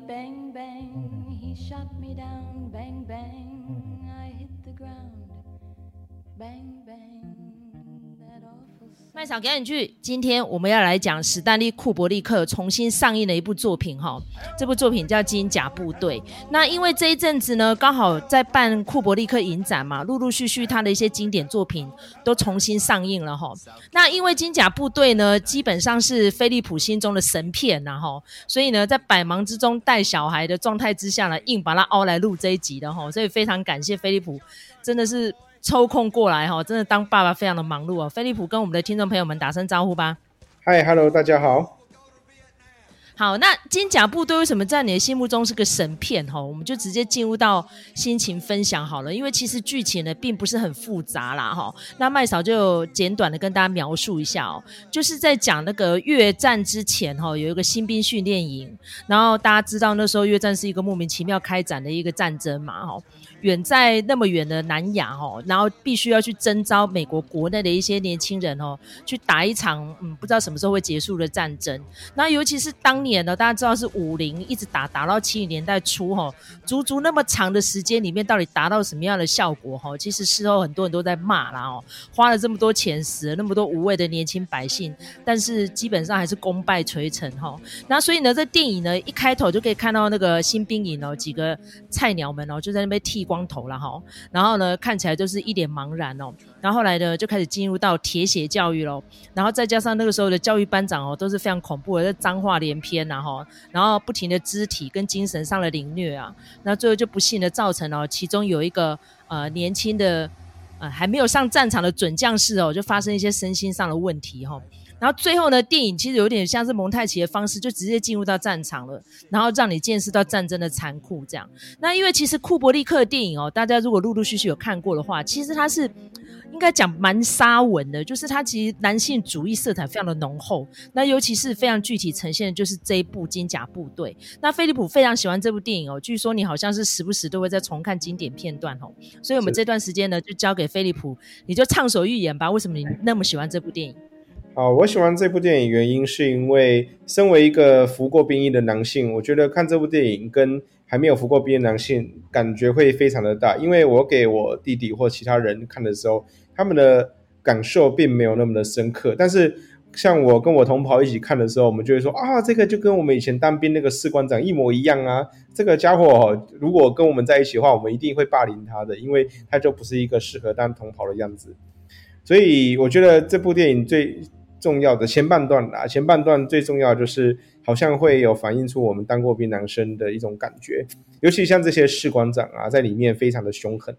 Bang bang, he shot me down. Bang bang, I hit the ground. Bang bang. 麦嫂，赶紧去！今天我们要来讲史丹利·库伯利克重新上映的一部作品哈，这部作品叫《金甲部队》。那因为这一阵子呢，刚好在办库伯利克影展嘛，陆陆续续他的一些经典作品都重新上映了哈。那因为《金甲部队》呢，基本上是飞利浦心中的神片呐哈，所以呢，在百忙之中带小孩的状态之下呢，硬把它凹来录这一集的哈，所以非常感谢飞利浦，真的是。抽空过来哈，真的当爸爸非常的忙碌哦。飞利浦跟我们的听众朋友们打声招呼吧。嗨，Hello，大家好。好，那金甲部队为什么在你的心目中是个神片哈？我们就直接进入到心情分享好了，因为其实剧情呢并不是很复杂啦哈。那麦嫂就简短的跟大家描述一下哦，就是在讲那个越战之前哈，有一个新兵训练营，然后大家知道那时候越战是一个莫名其妙开展的一个战争嘛哈。远在那么远的南亚哦，然后必须要去征召美国国内的一些年轻人哦，去打一场嗯不知道什么时候会结束的战争。那尤其是当年呢，大家知道是五零一直打打到七零年代初哈，足足那么长的时间里面，到底达到什么样的效果哈？其实事后很多人都在骂啦哦，花了这么多钱，死了那么多无谓的年轻百姓，但是基本上还是功败垂成哈。那所以呢，这电影呢一开头就可以看到那个新兵营哦，几个菜鸟们哦就在那边剃。光头了哈，然后呢，看起来就是一脸茫然哦。然后后来呢，就开始进入到铁血教育喽。然后再加上那个时候的教育班长哦，都是非常恐怖的，脏话连篇天呐哈。然后不停的肢体跟精神上的凌虐啊，那最后就不幸的造成了，其中有一个呃年轻的呃还没有上战场的准将士哦，就发生一些身心上的问题哈。然后最后呢，电影其实有点像是蒙太奇的方式，就直接进入到战场了，然后让你见识到战争的残酷。这样，那因为其实库柏力克的电影哦，大家如果陆陆续续有看过的话，其实它是应该讲蛮沙文的，就是它其实男性主义色彩非常的浓厚。那尤其是非常具体呈现的就是这一部《金甲部队》。那飞利浦非常喜欢这部电影哦，据说你好像是时不时都会在重看经典片段哦。所以我们这段时间呢，就交给飞利浦，你就畅所欲言吧。为什么你那么喜欢这部电影？好，我喜欢这部电影原因是因为身为一个服过兵役的男性，我觉得看这部电影跟还没有服过兵役的男性感觉会非常的大。因为我给我弟弟或其他人看的时候，他们的感受并没有那么的深刻。但是像我跟我同袍一起看的时候，我们就会说啊，这个就跟我们以前当兵那个士官长一模一样啊。这个家伙如果跟我们在一起的话，我们一定会霸凌他的，因为他就不是一个适合当同袍的样子。所以我觉得这部电影最。重要的前半段啊，前半段最重要就是好像会有反映出我们当过兵男生的一种感觉，尤其像这些士官长啊，在里面非常的凶狠。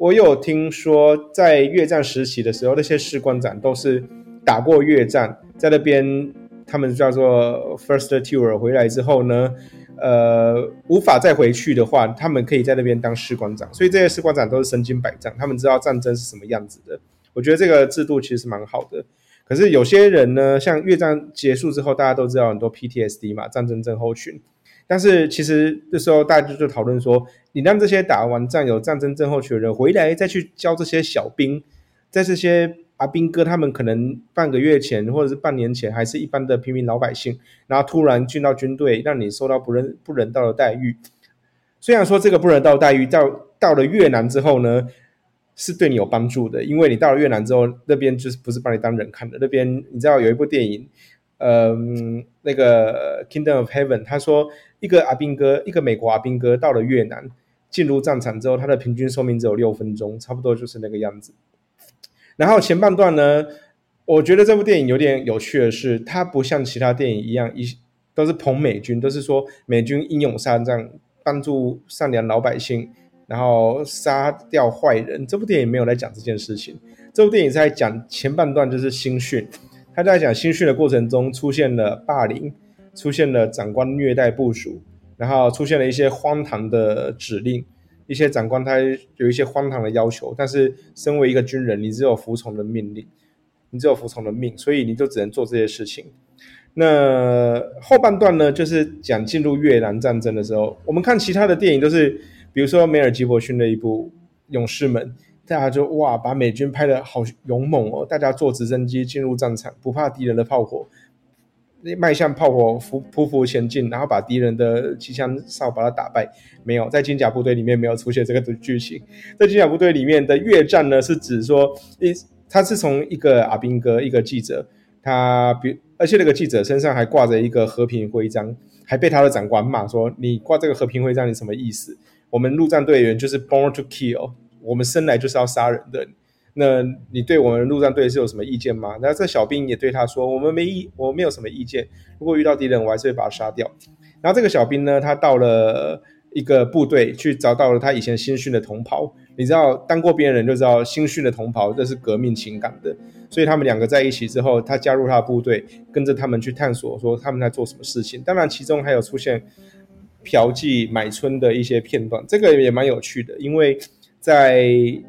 我有听说，在越战时期的时候，那些士官长都是打过越战，在那边他们叫做 first tour 回来之后呢，呃，无法再回去的话，他们可以在那边当士官长，所以这些士官长都是身经百战，他们知道战争是什么样子的。我觉得这个制度其实蛮好的。可是有些人呢，像越战结束之后，大家都知道很多 PTSD 嘛，战争症候群。但是其实这时候大家就讨论说，你让这些打完仗有战争症候群的人回来，再去教这些小兵，在这些阿兵哥他们可能半个月前或者是半年前还是一般的平民老百姓，然后突然进到军队，让你受到不人不人道的待遇。虽然说这个不人道待遇到到了越南之后呢，是对你有帮助的，因为你到了越南之后，那边就是不是把你当人看的。那边你知道有一部电影，嗯，那个《Kingdom of Heaven》，他说一个阿兵哥，一个美国阿兵哥到了越南，进入战场之后，他的平均寿命只有六分钟，差不多就是那个样子。然后前半段呢，我觉得这部电影有点有趣的是，它不像其他电影一样，一都是捧美军，都是说美军英勇善战，帮助善良老百姓。然后杀掉坏人，这部电影没有来讲这件事情。这部电影在讲前半段，就是新训。他在讲新训的过程中，出现了霸凌，出现了长官虐待部属，然后出现了一些荒唐的指令。一些长官他有一些荒唐的要求，但是身为一个军人，你只有服从的命令，你只有服从的命，所以你就只能做这些事情。那后半段呢，就是讲进入越南战争的时候，我们看其他的电影都是。比如说梅尔吉伯逊的一部《勇士们》，大家就哇，把美军拍得好勇猛哦！大家坐直升机进入战场，不怕敌人的炮火，迈向炮火匍匍匐前进，然后把敌人的机枪扫把它打败。没有，在金甲部队里面没有出现这个剧情。在金甲部队里面的越战呢，是指说一，他是从一个阿兵哥，一个记者，他比而且那个记者身上还挂着一个和平徽章，还被他的长官骂说：“你挂这个和平徽章，你什么意思？我们陆战队员就是 born to kill，我们生来就是要杀人的。”那你对我们陆战队是有什么意见吗？那这小兵也对他说：“我们没意，我没有什么意见。如果遇到敌人，我还是会把他杀掉。”然后这个小兵呢，他到了一个部队去找到了他以前新训的同袍。你知道，当过兵的人就知道，新训的同袍这是革命情感的。所以他们两个在一起之后，他加入他的部队，跟着他们去探索，说他们在做什么事情。当然，其中还有出现嫖妓买春的一些片段，这个也蛮有趣的，因为在。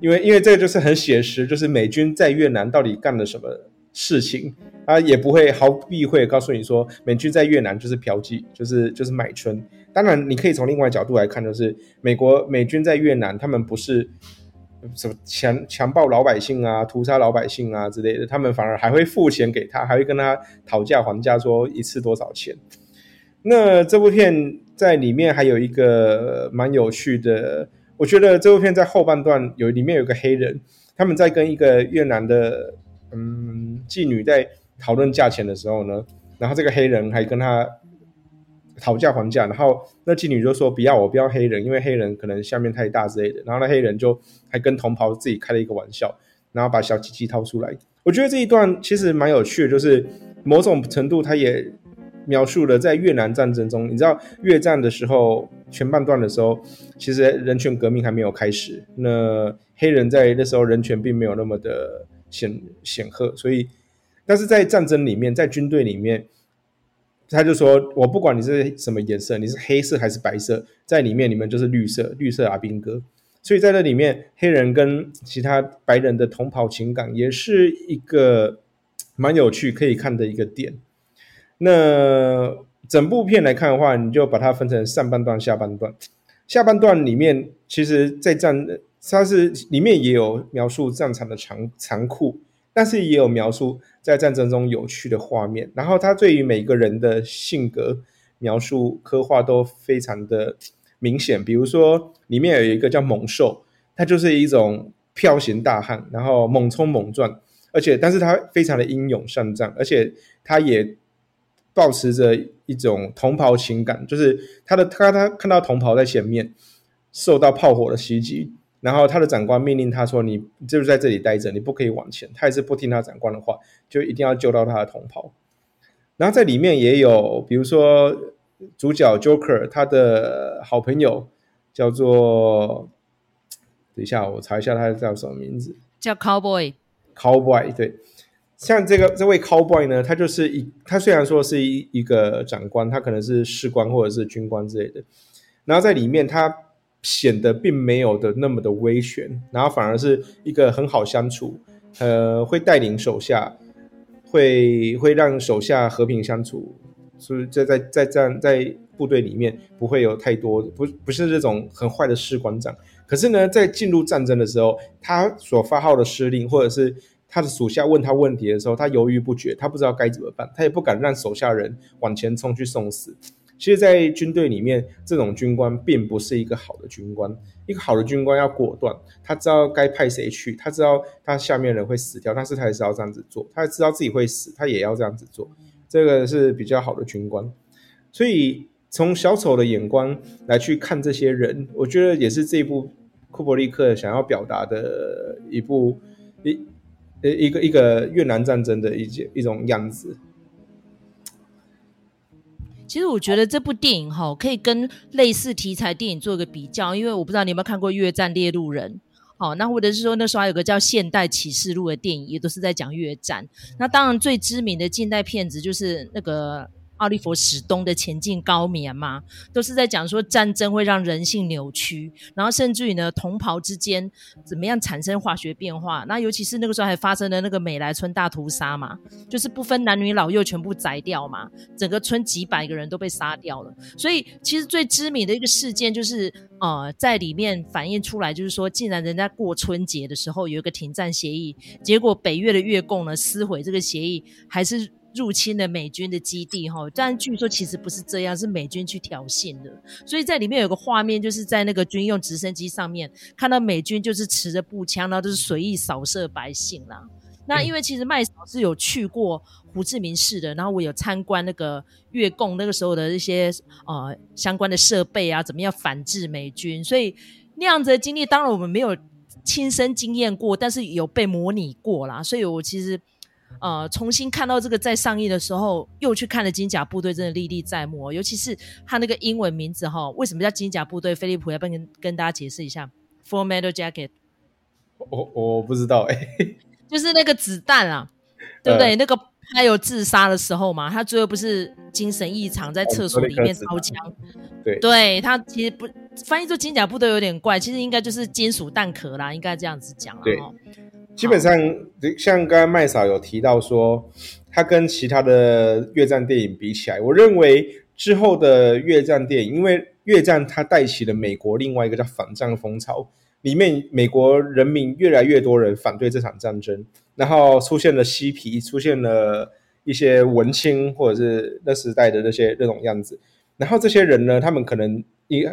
因为因为这个就是很写实，就是美军在越南到底干了什么事情，他也不会毫不避讳告诉你说，美军在越南就是嫖妓，就是就是买春。当然，你可以从另外角度来看，就是美国美军在越南，他们不是什么强强暴老百姓啊、屠杀老百姓啊之类的，他们反而还会付钱给他，还会跟他讨价还价，说一次多少钱。那这部片在里面还有一个蛮有趣的。我觉得这部片在后半段有里面有个黑人，他们在跟一个越南的嗯妓女在讨论价钱的时候呢，然后这个黑人还跟他讨价还价，然后那妓女就说不要我不要黑人，因为黑人可能下面太大之类的，然后那黑人就还跟同袍自己开了一个玩笑，然后把小鸡鸡掏出来。我觉得这一段其实蛮有趣的，就是某种程度他也。描述了在越南战争中，你知道越战的时候前半段的时候，其实人权革命还没有开始。那黑人在那时候人权并没有那么的显显赫，所以，但是在战争里面，在军队里面，他就说：“我不管你是什么颜色，你是黑色还是白色，在里面你们就是绿色，绿色阿兵哥。”所以在那里面，黑人跟其他白人的同袍情感也是一个蛮有趣可以看的一个点。那整部片来看的话，你就把它分成上半段、下半段。下半段里面，其实，在战，它是里面也有描述战场的残残酷，但是也有描述在战争中有趣的画面。然后，它对于每个人的性格描述刻画都非常的明显。比如说，里面有一个叫猛兽，他就是一种彪形大汉，然后猛冲猛撞，而且，但是他非常的英勇善战，而且他也。抱持着一种同袍情感，就是他的他他看到同袍在前面受到炮火的袭击，然后他的长官命令他说：“你就是在这里待着，你不可以往前。”他也是不听他长官的话，就一定要救到他的同袍。然后在里面也有，比如说主角 Joker，他的好朋友叫做……等一下，我查一下他叫什么名字，叫 Cowboy。Cowboy 对。像这个这位 cowboy 呢，他就是一，他虽然说是一一个长官，他可能是士官或者是军官之类的，然后在里面他显得并没有的那么的威权，然后反而是一个很好相处，呃，会带领手下，会会让手下和平相处，所以在在在战在部队里面不会有太多不不是这种很坏的士官长，可是呢，在进入战争的时候，他所发号的施令或者是。他的属下问他问题的时候，他犹豫不决，他不知道该怎么办，他也不敢让手下人往前冲去送死。其实，在军队里面，这种军官并不是一个好的军官。一个好的军官要果断，他知道该派谁去，他知道他下面人会死掉，但是他也是要这样子做。他知道自己会死，他也要这样子做。这个是比较好的军官。所以，从小丑的眼光来去看这些人，我觉得也是这一部库伯利克想要表达的一部一。呃，一个一个越南战争的一件一种样子。其实我觉得这部电影哈，可以跟类似题材电影做一个比较，因为我不知道你有没有看过《越战猎鹿人》好，那或者是说那时候还有个叫《现代启示录》的电影，也都是在讲越战。那当然最知名的近代片子就是那个。奥利弗·史东的《前进高棉》嘛，都是在讲说战争会让人性扭曲，然后甚至于呢，同袍之间怎么样产生化学变化。那尤其是那个时候还发生了那个美莱村大屠杀嘛，就是不分男女老幼全部宰掉嘛，整个村几百个人都被杀掉了。所以其实最知名的一个事件就是，呃，在里面反映出来，就是说，竟然人家过春节的时候有一个停战协议，结果北越的越共呢撕毁这个协议，还是。入侵了美军的基地哈，但据说其实不是这样，是美军去挑衅的。所以在里面有个画面，就是在那个军用直升机上面看到美军就是持着步枪，然后就是随意扫射百姓啦。那因为其实麦嫂是有去过胡志明市的，然后我有参观那个越共那个时候的一些呃相关的设备啊，怎么样反制美军，所以那样子的经历，当然我们没有亲身经验过，但是有被模拟过啦。所以我其实。呃，重新看到这个在上映的时候，又去看了《金甲部队》，真的历历在目。尤其是他那个英文名字哈，为什么叫《金甲部队》？飞利浦要不要跟跟大家解释一下？Full Metal Jacket。我我不知道哎、欸，就是那个子弹啊，对不对？呃、那个他有自杀的时候嘛，他最后不是精神异常，在厕所里面掏枪。对，对他其实不翻译做《金甲部队》有点怪，其实应该就是金属弹壳啦，应该这样子讲了哈。基本上，像刚刚麦嫂有提到说，他跟其他的越战电影比起来，我认为之后的越战电影，因为越战它带起了美国另外一个叫反战风潮，里面美国人民越来越多人反对这场战争，然后出现了嬉皮，出现了一些文青或者是那时代的那些那种样子，然后这些人呢，他们可能。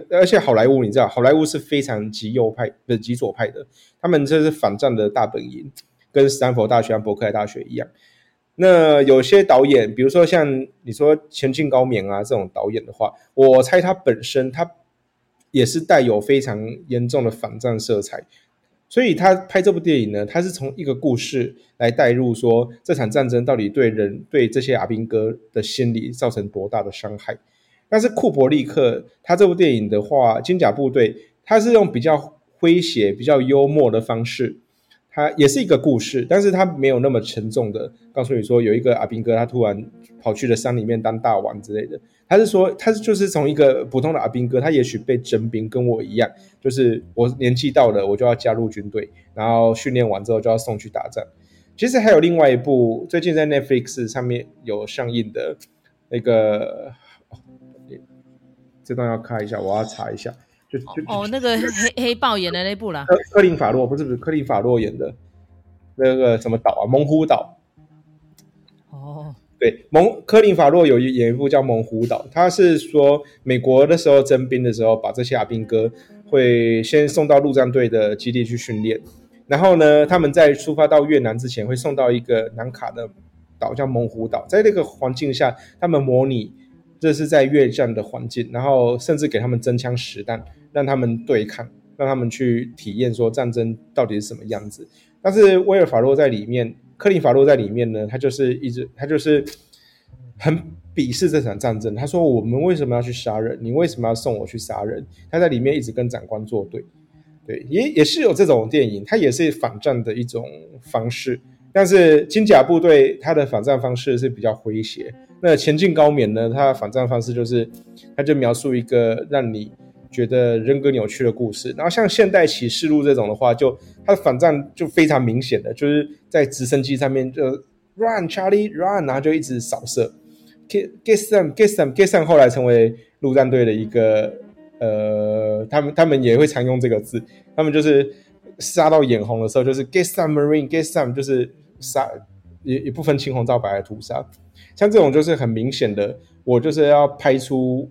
而且好莱坞，你知道，好莱坞是非常极右派的、极左派的，他们这是反战的大本营，跟斯坦福大学和伯克莱大学一样。那有些导演，比如说像你说前进高棉啊这种导演的话，我猜他本身他也是带有非常严重的反战色彩，所以他拍这部电影呢，他是从一个故事来带入，说这场战争到底对人、对这些阿兵哥的心理造成多大的伤害。但是库伯利克他这部电影的话，《金甲部队》他是用比较诙谐、比较幽默的方式，他也是一个故事，但是他没有那么沉重的告诉你说有一个阿兵哥他突然跑去了山里面当大王之类的。他是说他就是从一个普通的阿兵哥，他也许被征兵，跟我一样，就是我年纪到了，我就要加入军队，然后训练完之后就要送去打仗。其实还有另外一部最近在 Netflix 上面有上映的那个。这段要看一下，我要查一下。就就哦，那个黑黑豹演的那部啦。科科林法洛不是不是科林法洛演的那个什么岛啊？猛虎岛。哦，对，蒙科林法洛有演一部叫《猛虎岛》，他是说美国的时候征兵的时候，把这些阿兵哥会先送到陆战队的基地去训练，然后呢，他们在出发到越南之前会送到一个南卡的岛叫猛虎岛，在那个环境下，他们模拟。这是在越战的环境，然后甚至给他们真枪实弹，让他们对抗，让他们去体验说战争到底是什么样子。但是威尔法洛在里面，克林法洛在里面呢，他就是一直他就是很鄙视这场战争。他说：“我们为什么要去杀人？你为什么要送我去杀人？”他在里面一直跟长官作对，对，也也是有这种电影，他也是反战的一种方式。但是金甲部队他的反战方式是比较诙谐。那前进高棉呢？它的反战方式就是，他就描述一个让你觉得人格扭曲的故事。然后像现代启示录这种的话，就它的反战就非常明显的，就是在直升机上面就 run Charlie run，然后就一直扫射，get get some get some get some，后来成为陆战队的一个呃，他们他们也会常用这个字，他们就是杀到眼红的时候，就是 get some marine get some，就是杀也也不分青红皂白的屠杀。像这种就是很明显的，我就是要拍出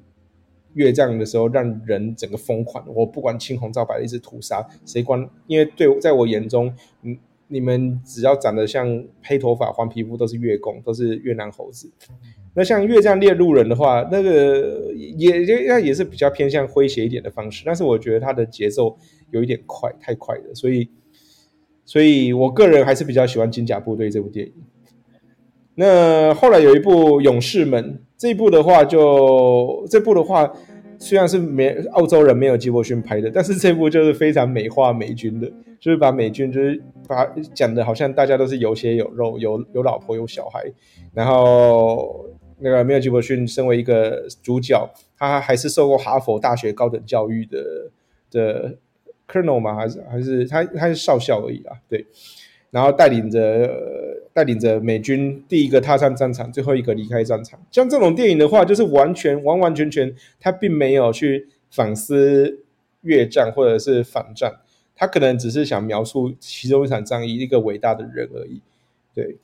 越战的时候让人整个疯狂。我不管青红皂白的一直屠杀，谁管？因为对，在我眼中，嗯，你们只要长得像黑头发、黄皮肤，都是越共，都是越南猴子。那像越战猎鹿人的话，那个也也也是比较偏向诙谐一点的方式，但是我觉得它的节奏有一点快，太快了，所以，所以我个人还是比较喜欢《金甲部队》这部电影。那后来有一部《勇士们》，这一部的话就，这部的话，虽然是没澳洲人没有吉伯逊拍的，但是这部就是非常美化美军的，就是把美军就是把讲的好像大家都是有血有肉，有有老婆有小孩，然后那个没有吉伯逊身为一个主角，他还是受过哈佛大学高等教育的的 Colonel 吗？还是还是他他是少校而已啊？对，然后带领着。带领着美军第一个踏上战场，最后一个离开战场。像这种电影的话，就是完全完完全全，他并没有去反思越战或者是反战，他可能只是想描述其中一场战役，一个伟大的人而已。对，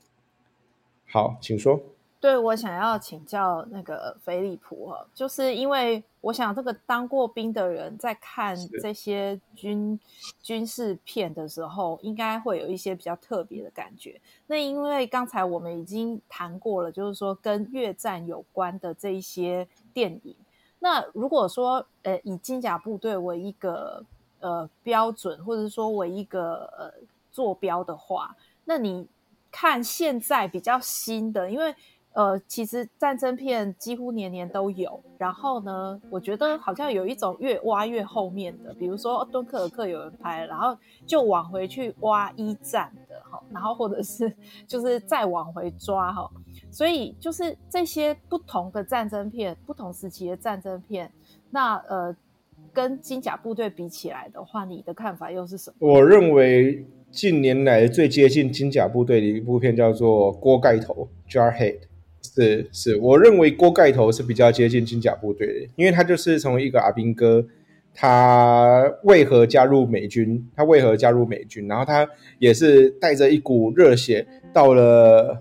好，请说。对，我想要请教那个菲利普哈，就是因为我想这个当过兵的人在看这些军军事片的时候，应该会有一些比较特别的感觉。那因为刚才我们已经谈过了，就是说跟越战有关的这一些电影。那如果说呃以金甲部队为一个呃标准，或者说为一个呃坐标的话，那你看现在比较新的，因为。呃，其实战争片几乎年年都有。然后呢，我觉得好像有一种越挖越后面的，比如说敦刻尔克有人拍，然后就往回去挖一战的哈，然后或者是就是再往回抓哈。所以就是这些不同的战争片，不同时期的战争片，那呃，跟金甲部队比起来的话，你的看法又是什么？我认为近年来最接近金甲部队的一部片叫做《锅盖头》（Jarhead）。是是，我认为锅盖头是比较接近金甲部队的，因为他就是从一个阿兵哥，他为何加入美军？他为何加入美军？然后他也是带着一股热血到了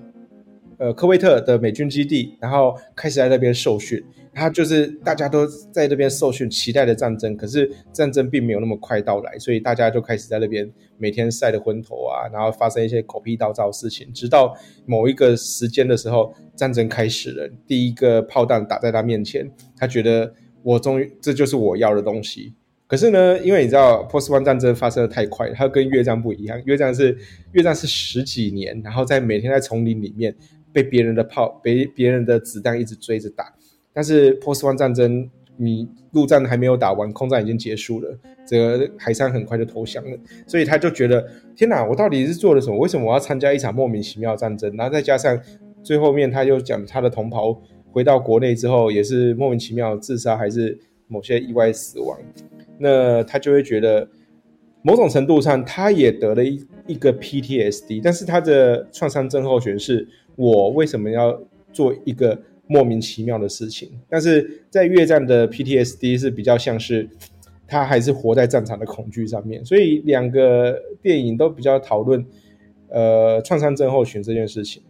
呃科威特的美军基地，然后开始在那边受训。他就是大家都在那边受训，期待的战争，可是战争并没有那么快到来，所以大家就开始在那边每天晒得昏头啊，然后发生一些狗屁倒灶事情，直到某一个时间的时候，战争开始了，第一个炮弹打在他面前，他觉得我终于这就是我要的东西。可是呢，因为你知道波斯湾战争发生的太快，它跟越战不一样，越战是越战是十几年，然后在每天在丛林里面被别人的炮、被别人的子弹一直追着打。但是波斯湾战争，你陆战还没有打完，空战已经结束了，这个海珊很快就投降了，所以他就觉得天哪，我到底是做了什么？为什么我要参加一场莫名其妙的战争？然后再加上最后面他又讲他的同袍回到国内之后也是莫名其妙自杀还是某些意外死亡，那他就会觉得某种程度上他也得了一一个 PTSD，但是他的创伤症候群是我为什么要做一个。莫名其妙的事情，但是在越战的 PTSD 是比较像是他还是活在战场的恐惧上面，所以两个电影都比较讨论呃创伤症候群这件事情。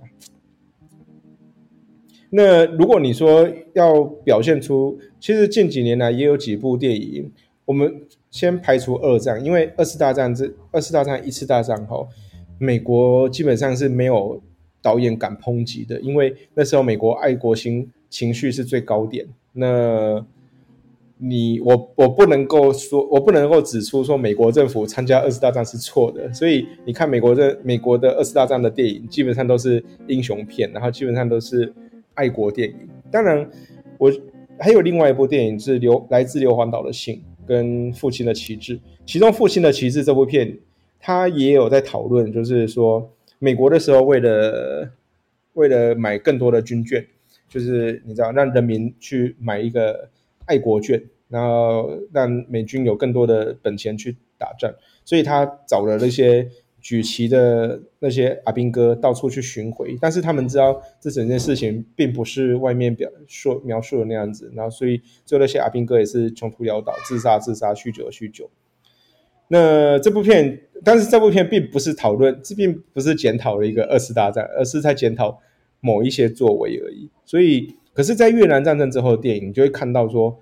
那如果你说要表现出，其实近几年来也有几部电影，我们先排除二战，因为二次大战这二次大战一次大战后，美国基本上是没有。导演敢抨击的，因为那时候美国爱国心情绪是最高点。那你我我不能够说，我不能够指出说美国政府参加二次大战是错的。所以你看美国的美国的二次大战的电影，基本上都是英雄片，然后基本上都是爱国电影。当然，我还有另外一部电影是硫来自硫磺岛的信跟父亲的旗帜，其中父亲的旗帜这部片，他也有在讨论，就是说。美国的时候，为了为了买更多的军券，就是你知道，让人民去买一个爱国券，然后让美军有更多的本钱去打仗，所以他找了那些举旗的那些阿兵哥到处去巡回，但是他们知道这整件事情并不是外面表说描述的那样子，然后所以最后那些阿兵哥也是穷途潦倒，自杀自杀，酗酒酗酒。那这部片。但是这部片并不是讨论，这并不是检讨了一个二次大战，而是在检讨某一些作为而已。所以，可是，在越南战争之后的电影，就会看到说，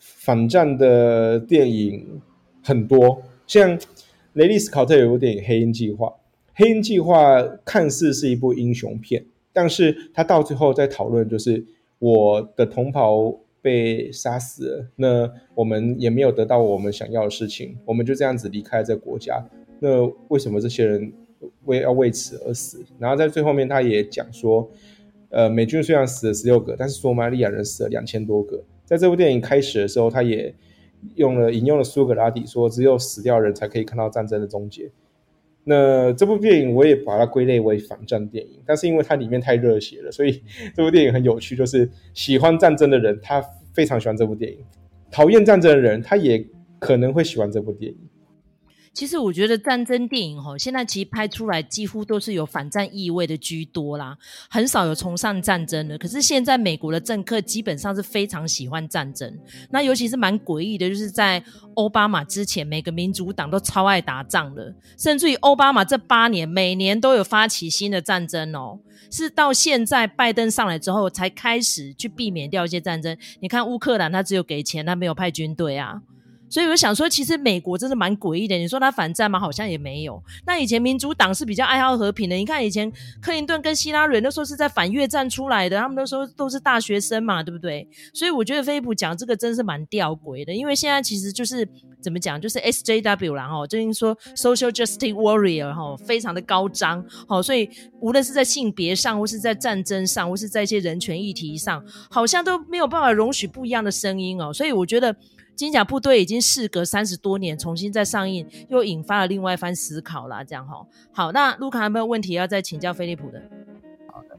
反战的电影很多，像雷利斯考特有部电影《黑鹰计划》，《黑鹰计划》看似是一部英雄片，但是他到最后在讨论，就是我的同袍被杀死了，那我们也没有得到我们想要的事情，我们就这样子离开这国家。那为什么这些人为要为此而死？然后在最后面，他也讲说，呃，美军虽然死了十六个，但是索马利亚人死了两千多个。在这部电影开始的时候，他也用了引用了苏格拉底说，只有死掉人才可以看到战争的终结。那这部电影我也把它归类为反战电影，但是因为它里面太热血了，所以 这部电影很有趣。就是喜欢战争的人，他非常喜欢这部电影；讨厌战争的人，他也可能会喜欢这部电影。其实我觉得战争电影哈，现在其实拍出来几乎都是有反战意味的居多啦，很少有崇尚战争的。可是现在美国的政客基本上是非常喜欢战争，那尤其是蛮诡异的，就是在奥巴马之前，每个民主党都超爱打仗的，甚至于奥巴马这八年每年都有发起新的战争哦，是到现在拜登上来之后才开始去避免掉一些战争。你看乌克兰，他只有给钱，他没有派军队啊。所以我想说，其实美国真的蛮诡异的。你说他反战吗？好像也没有。那以前民主党是比较爱好和平的。你看以前克林顿跟希拉蕊那时候是在反越战出来的，他们那时候都是大学生嘛，对不对？所以我觉得菲利普讲这个真是蛮吊诡的。因为现在其实就是怎么讲，就是 SJW 啦哈，就是说 Social Justice Warrior 哈，非常的高涨。好，所以无论是在性别上，或是在战争上，或是在一些人权议题上，好像都没有办法容许不一样的声音哦。所以我觉得。金甲部队已经事隔三十多年重新再上映，又引发了另外一番思考啦。这样哈，好，那卢卡有没有问题要再请教菲利普的？好的。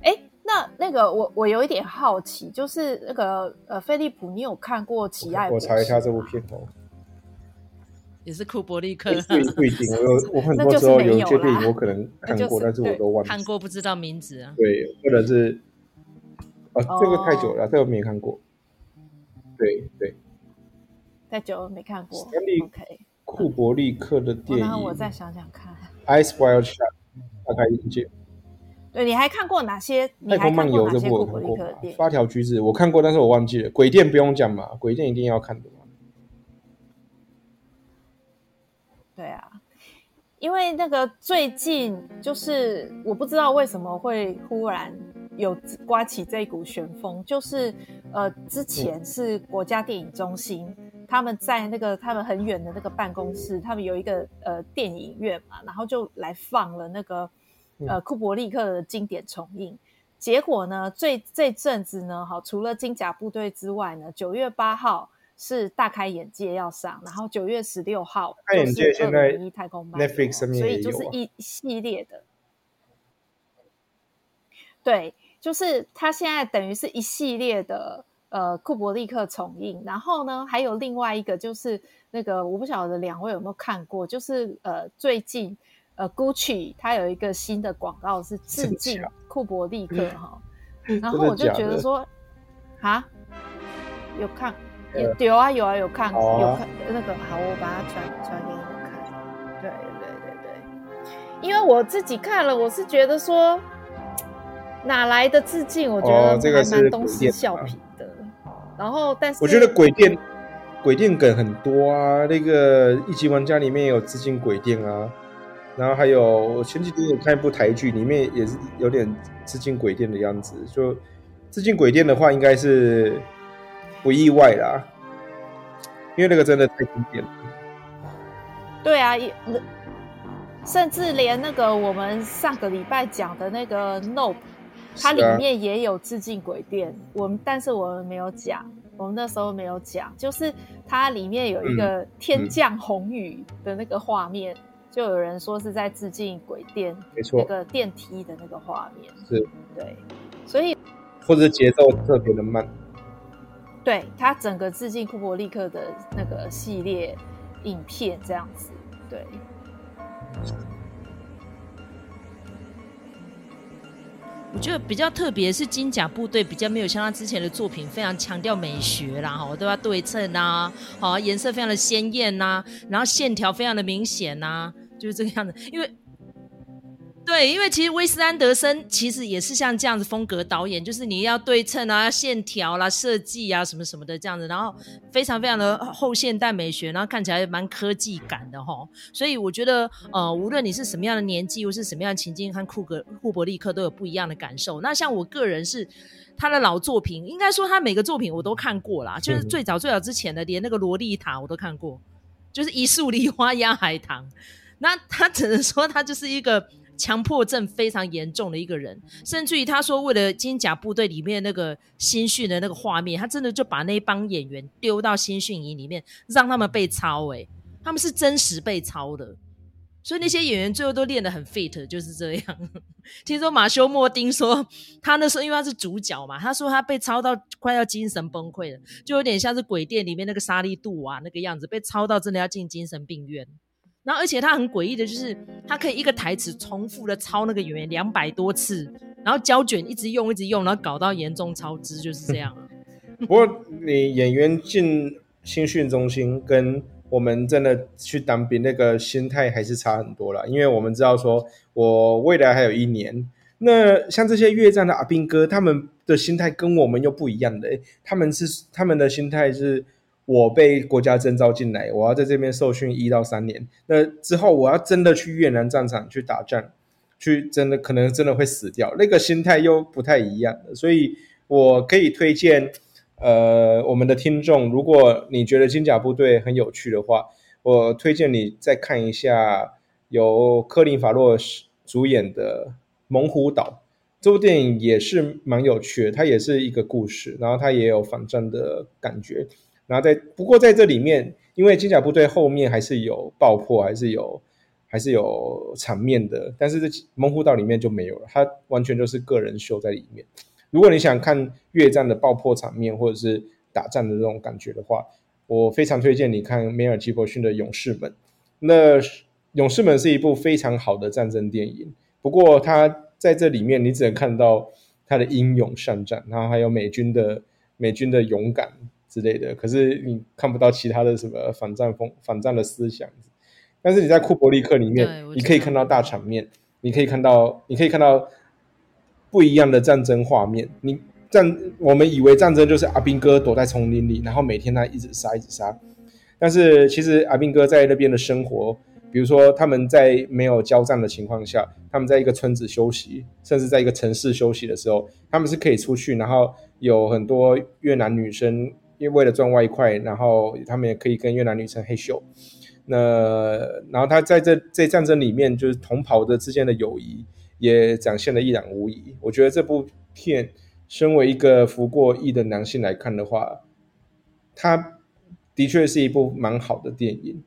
哎、欸，那那个我我有一点好奇，就是那个呃，菲利普，你有看过《奇爱》？我查一下这部片哦。也是库伯利克。不一定，我有我很多时候有一些电影我可能看过，但是我都忘记看过，不知道名字啊。对，或者是啊，这个太久了，这个没看过。对对，太久没看过。OK，库伯利克的电影，然后我再想想看。Ice Wild Shot，大开眼界。对，你还看过哪些？太空漫游这部我看过。发条橘子我看过，但是我忘记了。鬼店不用讲嘛，鬼店一定要看的嘛。对啊，因为那个最近就是我不知道为什么会忽然。有刮起这股旋风，就是呃，之前是国家电影中心，他们在那个他们很远的那个办公室，他们有一个呃电影院嘛，然后就来放了那个呃库伯利克的经典重映。结果呢，这这阵子呢，好，除了金甲部队之外呢，九月八号是大开眼界要上，然后九月十六号就是2001太空漫游，所以就是一系列的，对。就是他现在等于是一系列的呃库伯利克重映，然后呢还有另外一个就是那个我不晓得两位有没有看过，就是呃最近呃 Gucci 它有一个新的广告是致敬库伯利克哈，然后我就觉得说啊有看有有啊有啊有看有看那个好，我把它传传给你们看，对对对对，因为我自己看了，我是觉得说。哪来的致敬？我觉得还蛮东施效颦的。然后，但是我觉得鬼店鬼店梗很多啊。那个一级玩家里面有致敬鬼店啊。然后还有我前几天有看一部台剧，里面也是有点致敬鬼店的样子。就致敬鬼店的话，应该是不意外啦，因为那个真的太经典了。对啊，甚至连那个我们上个礼拜讲的那个 Nope。它里面也有致敬鬼店，我们但是我们没有讲，我们那时候没有讲，就是它里面有一个天降红雨的那个画面，嗯嗯、就有人说是在致敬鬼店，没错，那个电梯的那个画面，是，对，所以或者节奏特别的慢，对，它整个致敬库伯利克的那个系列影片这样子，对。我觉得比较特别是金甲部队比较没有像他之前的作品非常强调美学啦，哈，都要对称呐，好，颜色非常的鲜艳呐，然后线条非常的明显呐，就是这个样子，因为。对，因为其实威斯安德森其实也是像这样子风格导演，就是你要对称啊、线条啦、设计啊什么什么的这样子，然后非常非常的后现代美学，然后看起来蛮科技感的哈。所以我觉得，呃，无论你是什么样的年纪，或是什么样的情境，看库格库伯利克都有不一样的感受。那像我个人是他的老作品，应该说他每个作品我都看过啦，就是最早最早之前的，连那个萝莉塔我都看过，就是一树梨花压海棠。那他只能说他就是一个。强迫症非常严重的一个人，甚至于他说，为了金甲部队里面那个新训的那个画面，他真的就把那帮演员丢到新训营里面，让他们被操。诶，他们是真实被操的。所以那些演员最后都练得很 fit，就是这样。听说马修·莫丁说，他那时候因为他是主角嘛，他说他被操到快要精神崩溃了，就有点像是《鬼店》里面那个沙利杜啊那个样子，被操到真的要进精神病院。然后而且他很诡异的就是，他可以一个台词重复的抄那个演员两百多次，然后胶卷一直用一直用，然后搞到严重超支，就是这样。不过你演员进新训中心跟。我们真的去当兵，那个心态还是差很多了，因为我们知道说，我未来还有一年。那像这些越战的阿兵哥，他们的心态跟我们又不一样的，他们是他们的心态是，我被国家征召进来，我要在这边受训一到三年，那之后我要真的去越南战场去打仗，去真的可能真的会死掉，那个心态又不太一样，所以我可以推荐。呃，我们的听众，如果你觉得金甲部队很有趣的话，我推荐你再看一下由科林·法洛主演的《猛虎岛》这部电影，也是蛮有趣的。它也是一个故事，然后它也有反战的感觉。然后在不过在这里面，因为金甲部队后面还是有爆破，还是有还是有场面的，但是这《猛虎岛》里面就没有了，它完全就是个人秀在里面。如果你想看越战的爆破场面，或者是打仗的这种感觉的话，我非常推荐你看梅尔吉伯逊的《勇士们》。那《勇士们》是一部非常好的战争电影，不过它在这里面你只能看到他的英勇善战，然后还有美军的美军的勇敢之类的，可是你看不到其他的什么反战风、反战的思想。但是你在库伯利克里面，你可以看到大场面，你可以看到，你可以看到。不一样的战争画面，你战我们以为战争就是阿兵哥躲在丛林里，然后每天他一直杀一直杀，但是其实阿兵哥在那边的生活，比如说他们在没有交战的情况下，他们在一个村子休息，甚至在一个城市休息的时候，他们是可以出去，然后有很多越南女生，因为为了赚外快，然后他们也可以跟越南女生嘿咻。那然后他在这这战争里面，就是同袍的之间的友谊。也展现的一览无遗。我觉得这部片，身为一个服过役的男性来看的话，它的确是一部蛮好的电影。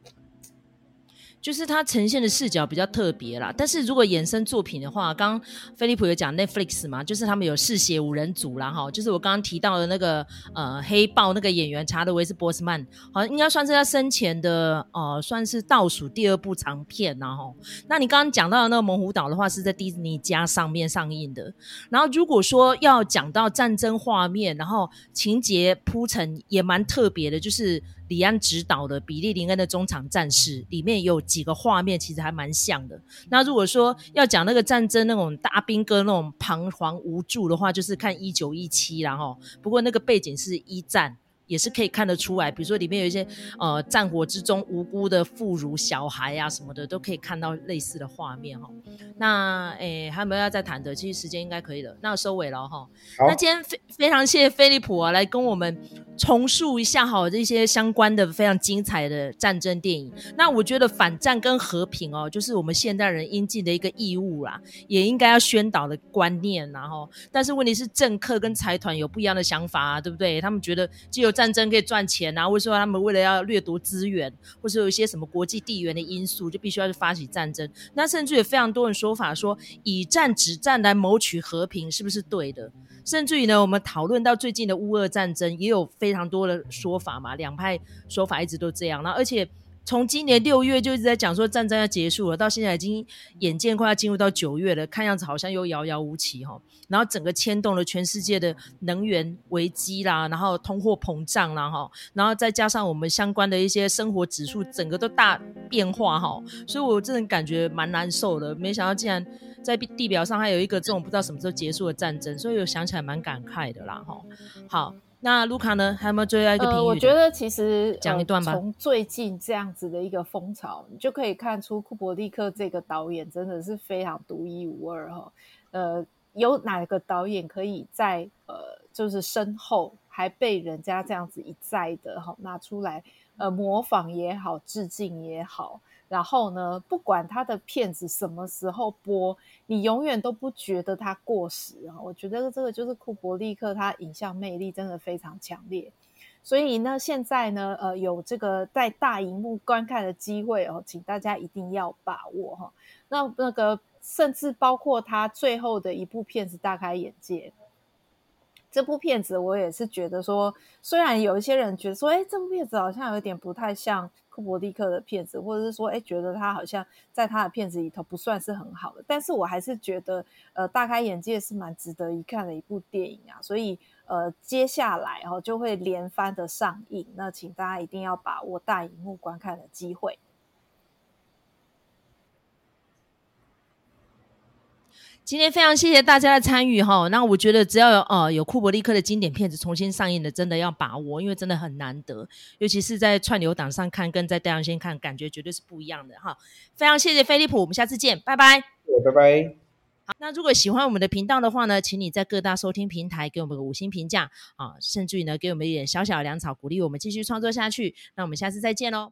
就是它呈现的视角比较特别啦，但是如果衍生作品的话，刚刚飞利浦有讲 Netflix 嘛，就是他们有嗜血五人组啦哈，就是我刚刚提到的那个呃黑豹那个演员查德维斯·波斯曼，好像应该算是他生前的呃算是倒数第二部长片然后，那你刚刚讲到的那个猛虎岛的话是在迪士尼加上面上映的，然后如果说要讲到战争画面，然后情节铺陈也蛮特别的，就是。李安执导的《比利林恩的中场战事》里面有几个画面，其实还蛮像的。那如果说要讲那个战争那种大兵哥那种彷徨无助的话，就是看《一九一七》然后，不过那个背景是一战。也是可以看得出来，比如说里面有一些呃战火之中无辜的妇孺小孩啊什么的，都可以看到类似的画面哈。那诶还有没有要再谈的？其实时间应该可以了，那收尾了哈。那今天非非常谢谢飞利浦啊，来跟我们重述一下哈这些相关的非常精彩的战争电影。那我觉得反战跟和平哦，就是我们现代人应尽的一个义务啦，也应该要宣导的观念，然后但是问题是政客跟财团有不一样的想法啊，对不对？他们觉得只有战争可以赚钱啊，或者说他们为了要掠夺资源，或者有一些什么国际地缘的因素，就必须要去发起战争。那甚至有非常多人说法说，以战止战来谋取和平，是不是对的？甚至于呢，我们讨论到最近的乌俄战争，也有非常多的说法嘛，两派说法一直都这样。那而且。从今年六月就一直在讲说战争要结束了，到现在已经眼见快要进入到九月了，看样子好像又遥遥无期哈。然后整个牵动了全世界的能源危机啦，然后通货膨胀啦哈，然后再加上我们相关的一些生活指数，整个都大变化哈。所以我真的感觉蛮难受的，没想到竟然在地表上还有一个这种不知道什么时候结束的战争，所以我想起来蛮感慨的啦哈。好。那卢卡呢？还有没有最爱一个评语？呃，我觉得其实讲一段吧。从最近这样子的一个风潮，你就可以看出库伯利克这个导演真的是非常独一无二哈。呃，有哪个导演可以在呃，就是身后还被人家这样子一再的哈拿出来呃模仿也好，致敬也好。然后呢，不管他的片子什么时候播，你永远都不觉得他过时啊！我觉得这个就是库伯利克，他影像魅力真的非常强烈。所以呢，现在呢，呃，有这个在大荧幕观看的机会哦，请大家一定要把握哈。那那个甚至包括他最后的一部片子《大开眼界》，这部片子我也是觉得说，虽然有一些人觉得说，哎，这部片子好像有点不太像。库伯利克的片子，或者是说，哎，觉得他好像在他的片子里头不算是很好的，但是我还是觉得，呃，大开眼界是蛮值得一看的一部电影啊，所以，呃，接下来哦就会连番的上映，那请大家一定要把握大荧幕观看的机会。今天非常谢谢大家的参与哈，那我觉得只要有呃有库伯利克的经典片子重新上映的，真的要把握，因为真的很难得，尤其是在串流档上看，跟在大阳线看，感觉绝对是不一样的哈。非常谢谢飞利浦，我们下次见，拜拜。拜拜。好，那如果喜欢我们的频道的话呢，请你在各大收听平台给我们个五星评价啊，甚至于呢给我们一点小小的粮草，鼓励我们继续创作下去。那我们下次再见喽。